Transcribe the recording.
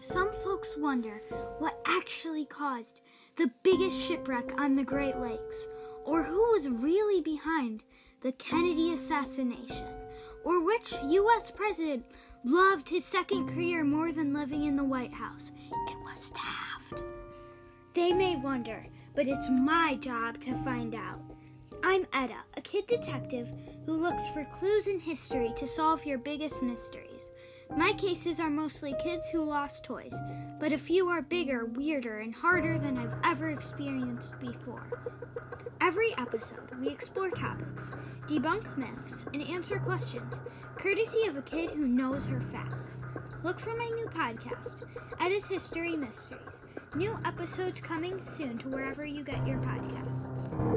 Some folks wonder what actually caused the biggest shipwreck on the Great Lakes, or who was really behind the Kennedy assassination, or which U.S. president loved his second career more than living in the White House. It was Taft. They may wonder, but it's my job to find out. I'm Etta, a kid detective who looks for clues in history to solve your biggest mysteries. My cases are mostly kids who lost toys, but a few are bigger, weirder, and harder than I've ever experienced before. Every episode, we explore topics, debunk myths, and answer questions, courtesy of a kid who knows her facts. Look for my new podcast, Etta's History Mysteries. New episodes coming soon to wherever you get your podcasts.